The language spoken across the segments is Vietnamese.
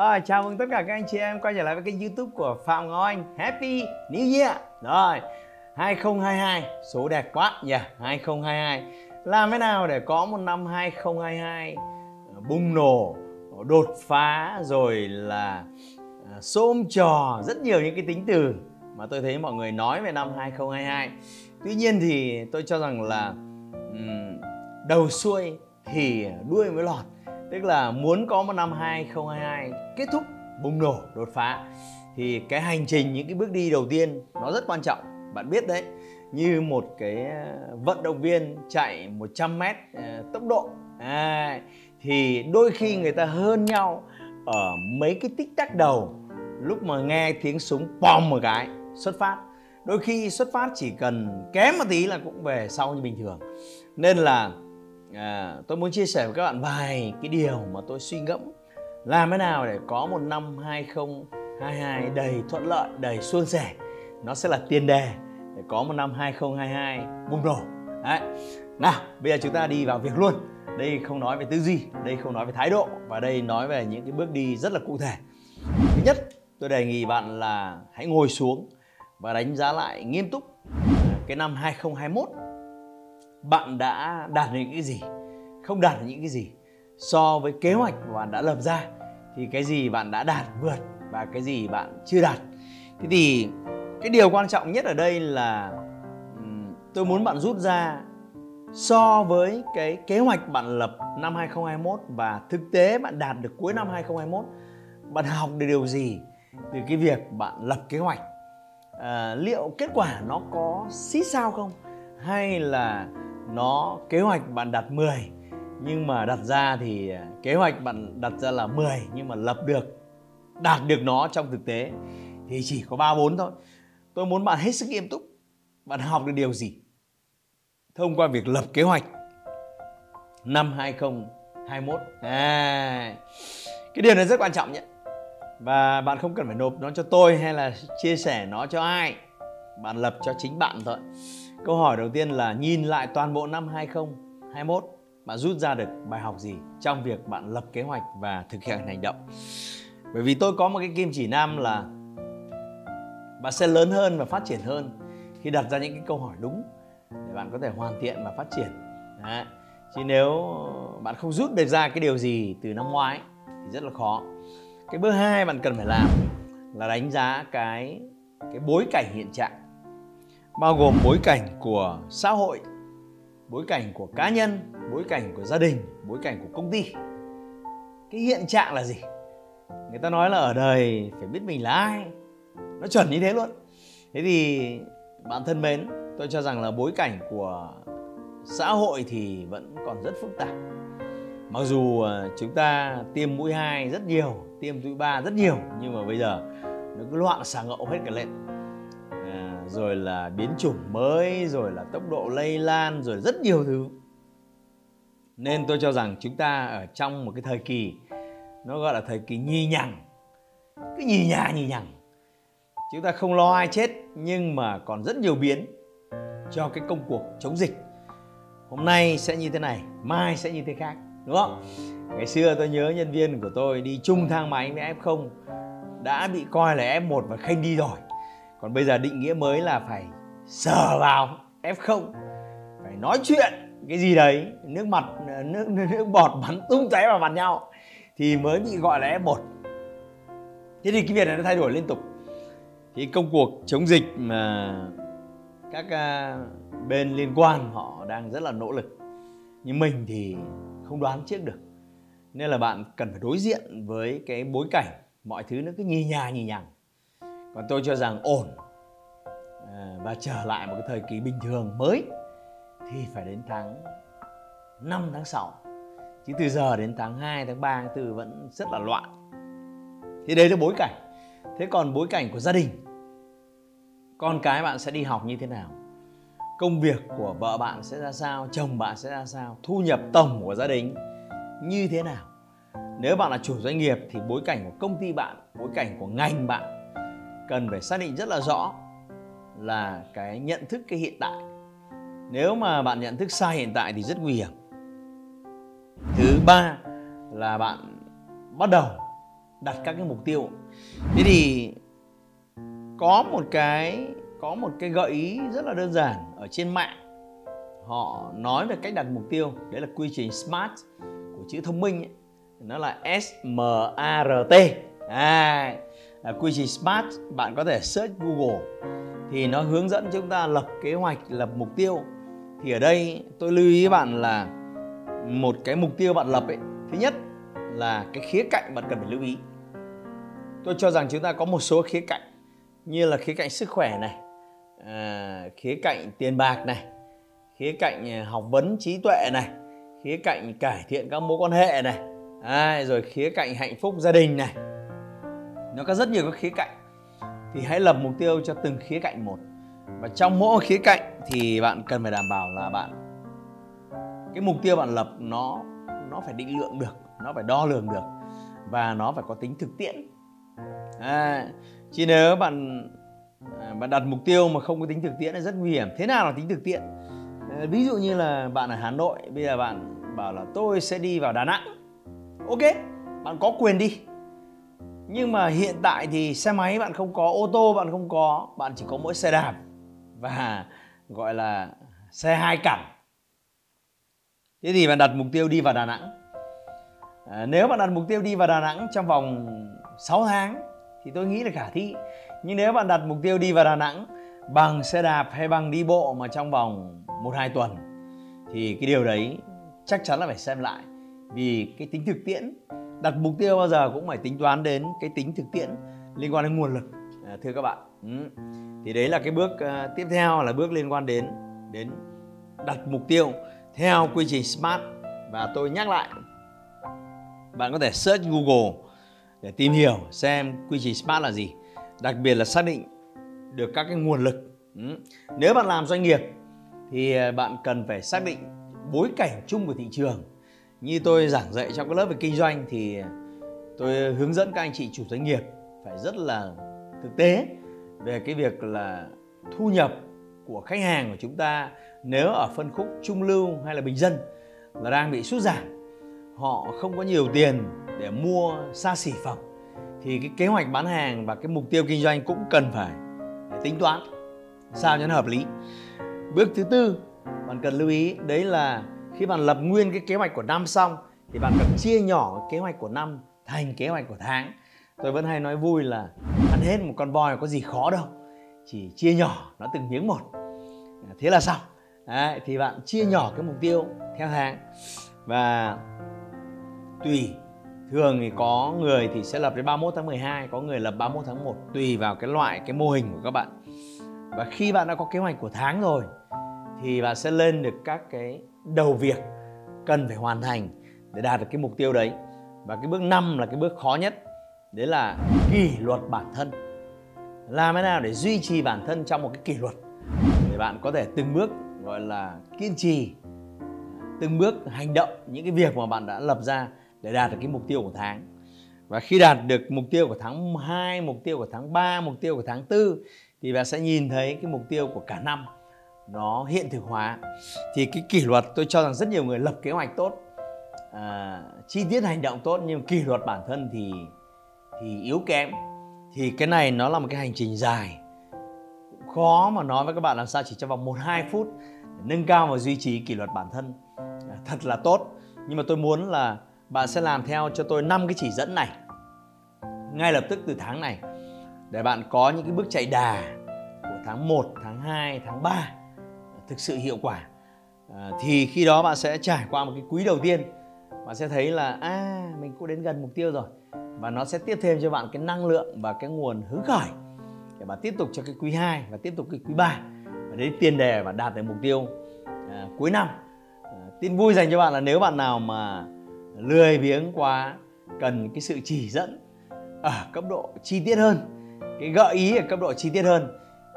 Rồi, chào mừng tất cả các anh chị em quay trở lại với kênh youtube của Phạm Ngọc Anh. Happy New Year. Rồi, 2022, số đẹp quá nhỉ, yeah, 2022 Làm thế nào để có một năm 2022 ờ, bùng nổ, đột phá rồi là ờ, xôm trò rất nhiều những cái tính từ mà tôi thấy mọi người nói về năm 2022 Tuy nhiên thì tôi cho rằng là um, đầu xuôi thì đuôi mới lọt tức là muốn có một năm 2022 kết thúc bùng nổ đột phá thì cái hành trình những cái bước đi đầu tiên nó rất quan trọng. Bạn biết đấy như một cái ờ, vận động viên chạy 100 mét ờ, tốc độ à, thì đôi khi người ta hơn nhau ở mấy cái tích tắc đầu. Lúc mà nghe tiếng súng bom một cái xuất phát. Đôi khi xuất phát chỉ cần kém một tí là cũng về sau như bình thường. Nên là à, tôi muốn chia sẻ với các bạn vài cái điều mà tôi suy ngẫm làm thế nào để có một năm 2022 đầy thuận lợi, đầy suôn sẻ. Nó sẽ là tiền đề để có một năm 2022 bùng nổ. Đấy. Nào, bây giờ chúng ta đi vào việc luôn. Đây không nói về tư duy, đây không nói về thái độ và đây nói về những cái bước đi rất là cụ thể. Thứ nhất, tôi đề nghị bạn là hãy ngồi xuống và đánh giá lại nghiêm túc cái năm 2021 bạn đã đạt được những cái gì không đạt được những cái gì. So với kế hoạch mà bạn đã lập ra thì cái gì bạn đã đạt vượt và cái gì bạn chưa đạt. Thế thì cái điều quan trọng nhất ở đây là tôi muốn bạn rút ra so với cái kế hoạch bạn lập năm 2021 và thực tế bạn đạt được cuối năm 2021 bạn học được điều gì từ cái việc bạn lập kế hoạch? À, liệu kết quả nó có xí sao không? Hay là nó kế hoạch bạn đặt 10 nhưng mà đặt ra thì à, kế hoạch bạn đặt ra là 10 nhưng mà lập được đạt được nó trong thực tế thì chỉ có 3 4 thôi. Tôi muốn bạn hết sức nghiêm túc. Bạn học được điều gì? Thông qua việc lập kế hoạch năm 2021. À, cái điều này rất quan trọng nhé. Và bạn không cần phải nộp nó cho tôi hay là chia sẻ nó cho ai. Bạn lập cho chính bạn thôi. Câu hỏi đầu tiên là nhìn lại toàn bộ năm 2021 bạn rút ra được bài học gì trong việc bạn lập kế hoạch và thực hiện hành động. Bởi vì tôi có một cái kim chỉ nam là bạn sẽ lớn hơn và phát triển hơn khi đặt ra những cái câu hỏi đúng để bạn có thể hoàn thiện và phát triển. Đấy. Chứ nếu bạn không rút được ra cái điều gì từ năm ngoái thì rất là khó. Cái bước hai bạn cần phải làm là đánh giá cái cái bối cảnh hiện trạng bao gồm bối cảnh của xã hội, bối cảnh của cá nhân, bối cảnh của gia đình, bối cảnh của công ty. Cái hiện trạng là gì? Người ta nói là ở đời phải biết mình là ai. Nó chuẩn như thế luôn. Thế thì bạn thân mến, tôi cho rằng là bối cảnh của xã hội thì vẫn còn rất phức tạp. Mặc dù ờ, chúng ta tiêm mũi 2 rất nhiều, tiêm mũi 3 rất nhiều, nhưng mà bây giờ nó cứ loạn xà ngậu hết cả lên. À, rồi là biến chủng mới, rồi là tốc độ lây lan, rồi rất nhiều thứ. Nên tôi cho rằng chúng ta ở trong một cái thời kỳ, nó gọi là thời kỳ nhì nhằng. Cứ nhì nhà, nhì nhằng. Chúng ta không lo ai chết, nhưng mà còn rất nhiều biến cho cái công cuộc chống dịch. Hôm nay sẽ như thế này, mai sẽ như thế khác, đúng không? Ngày xưa tôi nhớ nhân viên của tôi đi chung thang máy với f0 đã bị coi là f1 và khênh đi rồi còn bây giờ định nghĩa mới là phải sờ vào f0 phải nói chuyện cái gì đấy, nước mặt, nước nước bọt bắn tung tóe vào mặt nhau thì mới bị gọi là f1 thế thì cái việc này nó thay đổi liên tục. Thì công cuộc chống dịch mà các à, bên liên quan họ đang rất là nỗ lực, nhưng mình thì không đoán trước được. Nên là bạn cần phải đối diện với cái bối cảnh mọi thứ nó cứ nhì nhà nhì nhằng còn tôi cho rằng ổn. À, và trở lại một cái thời kỳ bình thường mới thì phải đến tháng 5 tháng 6 chứ từ giờ đến tháng 2 tháng 3 tháng 4 vẫn rất là loạn. Thì đấy là bối cảnh. Thế còn bối cảnh của gia đình. Con cái bạn sẽ đi học như thế nào? Công việc của vợ bạn sẽ ra sao? Chồng bạn sẽ ra sao? Thu nhập tổng của gia đình như thế nào? Nếu bạn là chủ doanh nghiệp thì bối cảnh của công ty bạn bối cảnh của ngành bạn cần phải xác định rất là rõ là cái nhận thức cái hiện tại. Nếu mà bạn nhận thức sai hiện tại thì rất nguy hiểm. Thứ ba là bạn bắt đầu đặt các cái mục tiêu. Thế thì có một cái có một cái gợi ý rất là đơn giản ở trên mạng. Họ nói về cách đặt mục tiêu đấy là quy trình smart của chữ thông minh ấy. nó là S M A R T. À, là quy trình smart bạn có thể search Google. Thì nó hướng dẫn chúng ta lập kế hoạch lập mục tiêu. Thì ở đây tôi lưu ý bạn là một cái mục tiêu bạn lập ấy. Thứ nhất là cái khía cạnh bạn cần phải lưu ý. Tôi cho rằng chúng ta có một số khía cạnh như là khía cạnh sức khỏe này à, khía cạnh tiền bạc này khía cạnh à, học vấn trí tuệ này khía cạnh cải thiện các mối quan hệ này. À, rồi khía cạnh hạnh phúc gia đình này nó có rất nhiều các khía cạnh. Thì hãy lập mục tiêu cho từng khía cạnh một. Và trong mỗi khía cạnh thì bạn cần phải đảm bảo là bạn cái mục tiêu bạn lập nó nó phải định lượng được nó phải đo lường được và nó phải có tính thực tiễn. À, chứ nếu bạn à, bạn đặt mục tiêu mà không có tính thực tiễn là rất nguy hiểm. Thế nào là tính thực tiễn? À, ví dụ như là bạn ở hà nội bây giờ bạn bảo là tôi sẽ đi vào đà nẵng. Ok bạn có quyền đi nhưng mà hiện tại thì xe máy bạn không có ô tô bạn không có bạn chỉ có mỗi xe đạp và gọi là xe hai cẳng. Thế thì bạn đặt mục tiêu đi vào đà nẵng. À, nếu bạn đặt mục tiêu đi vào đà nẵng trong vòng 6 tháng thì tôi nghĩ là khả thi. Nhưng nếu bạn đặt mục tiêu đi vào đà nẵng bằng xe đạp hay bằng đi bộ mà trong vòng một hai tuần thì cái điều đấy chắc chắn là phải xem lại. Vì cái tính thực tiễn đặt mục tiêu bao giờ cũng phải tính toán đến cái tính thực tiễn liên quan đến nguồn lực à, thưa các bạn ừ. thì đấy là cái bước uh, tiếp theo là bước liên quan đến đến đặt mục tiêu theo quy trình smart và tôi nhắc lại bạn có thể search google để tìm hiểu xem quy trình smart là gì đặc biệt là xác định được các cái nguồn lực ừ. nếu bạn làm doanh nghiệp thì à, bạn cần phải xác định bối cảnh chung của thị trường như tôi giảng dạy trong các lớp về kinh doanh thì tôi hướng dẫn các anh chị chủ doanh nghiệp phải rất là thực tế về cái việc là thu nhập của khách hàng của chúng ta nếu ở phân khúc trung lưu hay là bình dân là đang bị sút giảm. Họ không có nhiều tiền để mua xa xỉ phẩm thì cái kế hoạch bán hàng và cái mục tiêu kinh doanh cũng cần phải tính toán sao cho nó hợp lý. Bước thứ tư, bạn cần lưu ý đấy là khi bạn lập nguyên cái kế hoạch của năm xong thì bạn cần chia nhỏ kế hoạch của năm thành kế hoạch của tháng. Tôi vẫn hay nói vui là ăn hết một con voi có gì khó đâu chỉ chia nhỏ nó từng miếng một. Thế là xong. Đấy, thì bạn chia nhỏ cái mục tiêu theo tháng. Và tùy thường thì có người thì sẽ lập đến 31 tháng 12 có người lập 31 tháng 1 tùy vào cái loại cái mô hình của các bạn. Và khi bạn đã có kế hoạch của tháng rồi thì bạn sẽ lên được các cái đầu việc cần phải hoàn thành để đạt được cái mục tiêu đấy. Và cái bước 5 là cái bước khó nhất đấy là kỷ luật bản thân. Làm thế nào để duy trì bản thân trong một cái kỷ luật? Để bạn có thể từng bước gọi là kiên trì từng bước hành động những cái việc mà bạn đã lập ra để đạt được cái mục tiêu của tháng. Và khi đạt được mục tiêu của tháng 2, mục tiêu của tháng 3, mục tiêu của tháng 4 thì bạn sẽ nhìn thấy cái mục tiêu của cả năm nó hiện thực hóa. Thì cái kỷ luật tôi cho rằng rất nhiều người lập kế hoạch tốt à, chi tiết hành động tốt nhưng kỷ luật bản thân thì thì yếu kém. Thì cái này nó là một cái hành trình dài. Khó mà nói với các bạn làm sao chỉ trong vòng 1-2 phút để nâng cao và duy trì kỷ luật bản thân à, thật là tốt. Nhưng mà tôi muốn là bạn sẽ làm theo cho tôi 5 cái chỉ dẫn này. Ngay lập tức từ tháng này để bạn có những cái bước chạy đà của tháng 1, tháng 2, tháng 3 thực sự hiệu quả. À, thì khi đó bạn sẽ trải qua một cái quý đầu tiên bạn sẽ thấy là à mình cũng đến gần mục tiêu rồi. Và nó sẽ tiếp thêm cho bạn cái năng lượng và cái nguồn hứng khởi để bạn tiếp tục cho cái quý 2 và tiếp tục cái quý 3 và đấy tiền đề và đạt được mục tiêu à, cuối năm. À, tin vui dành cho bạn là nếu bạn nào mà lười biếng quá cần cái sự chỉ dẫn ở cấp độ chi tiết hơn cái gợi ý ở cấp độ chi tiết hơn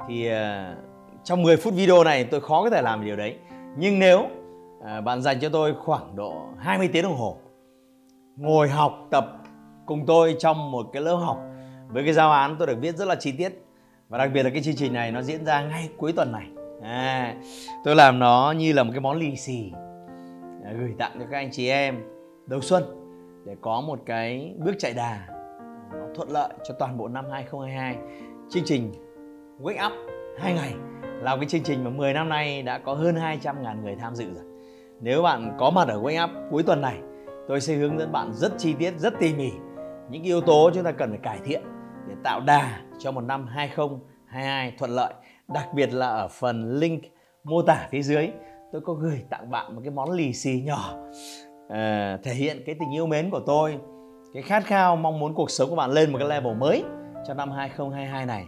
thì à, trong 10 phút video này tôi khó có thể làm điều đấy. Nhưng nếu à, bạn dành cho tôi khoảng độ 20 tiếng đồng hồ ngồi học tập cùng tôi trong một cái lớp học với cái giáo án tôi được viết rất là chi tiết. Và đặc biệt là cái chương trình này nó diễn ra ngay cuối tuần này. À, tôi làm nó như là một cái món lì xì à, gửi tặng cho các anh chị em đầu xuân để có một cái bước chạy đà nó thuận lợi cho toàn bộ năm 2022 chương trình Wake Up 2 ngày là cái chương trình mà 10 năm nay đã có hơn 200 ngàn người tham dự rồi. Nếu bạn có mặt ở Wake Up cuối tuần này tôi sẽ hướng dẫn bạn rất chi tiết rất tỉ mỉ. Những yếu tố chúng ta cần phải cải thiện để tạo đà cho một năm 2022 thuận lợi. Đặc biệt là ở phần link mô tả phía dưới tôi có gửi tặng bạn một cái món lì xì nhỏ à, thể hiện cái tình yêu mến của tôi cái khát khao mong muốn cuộc sống của bạn lên một cái level mới cho năm 2022 này.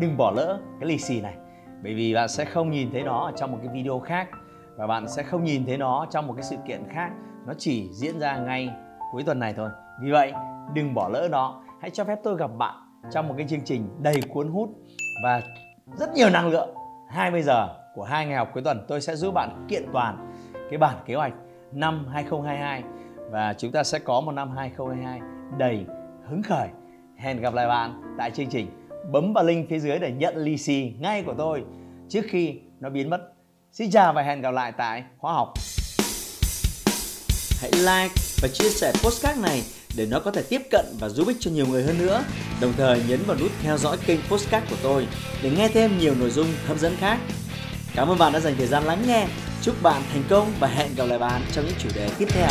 Đừng bỏ lỡ cái lì xì này bởi vì bạn sẽ không nhìn thấy nó ở trong một cái video khác và bạn sẽ không nhìn thấy nó trong một cái sự kiện khác nó chỉ diễn ra ngay cuối tuần này thôi vì vậy, đừng bỏ lỡ nó hãy cho phép tôi gặp bạn trong một cái chương trình đầy cuốn hút và rất nhiều năng lượng 20 giờ của hai ngày học cuối tuần, tôi sẽ giúp bạn kiện toàn cái bản kế hoạch năm 2022 và chúng ta sẽ có một năm 2022 đầy hứng khởi. Hẹn gặp lại bạn tại chương trình. Bấm vào link phía dưới để nhận lì xì ngay của tôi trước khi nó biến mất. Xin chào và hẹn gặp lại tại khóa học. Hãy like và chia sẻ postcard này để nó có thể tiếp cận và giúp ích cho nhiều người hơn nữa. Đồng thời nhấn vào nút theo dõi kênh postcard của tôi để nghe thêm nhiều nội dung hấp dẫn khác. Cảm ơn bạn đã dành thời gian lắng nghe. Chúc bạn thành công và hẹn gặp lại bạn trong những chủ đề tiếp theo.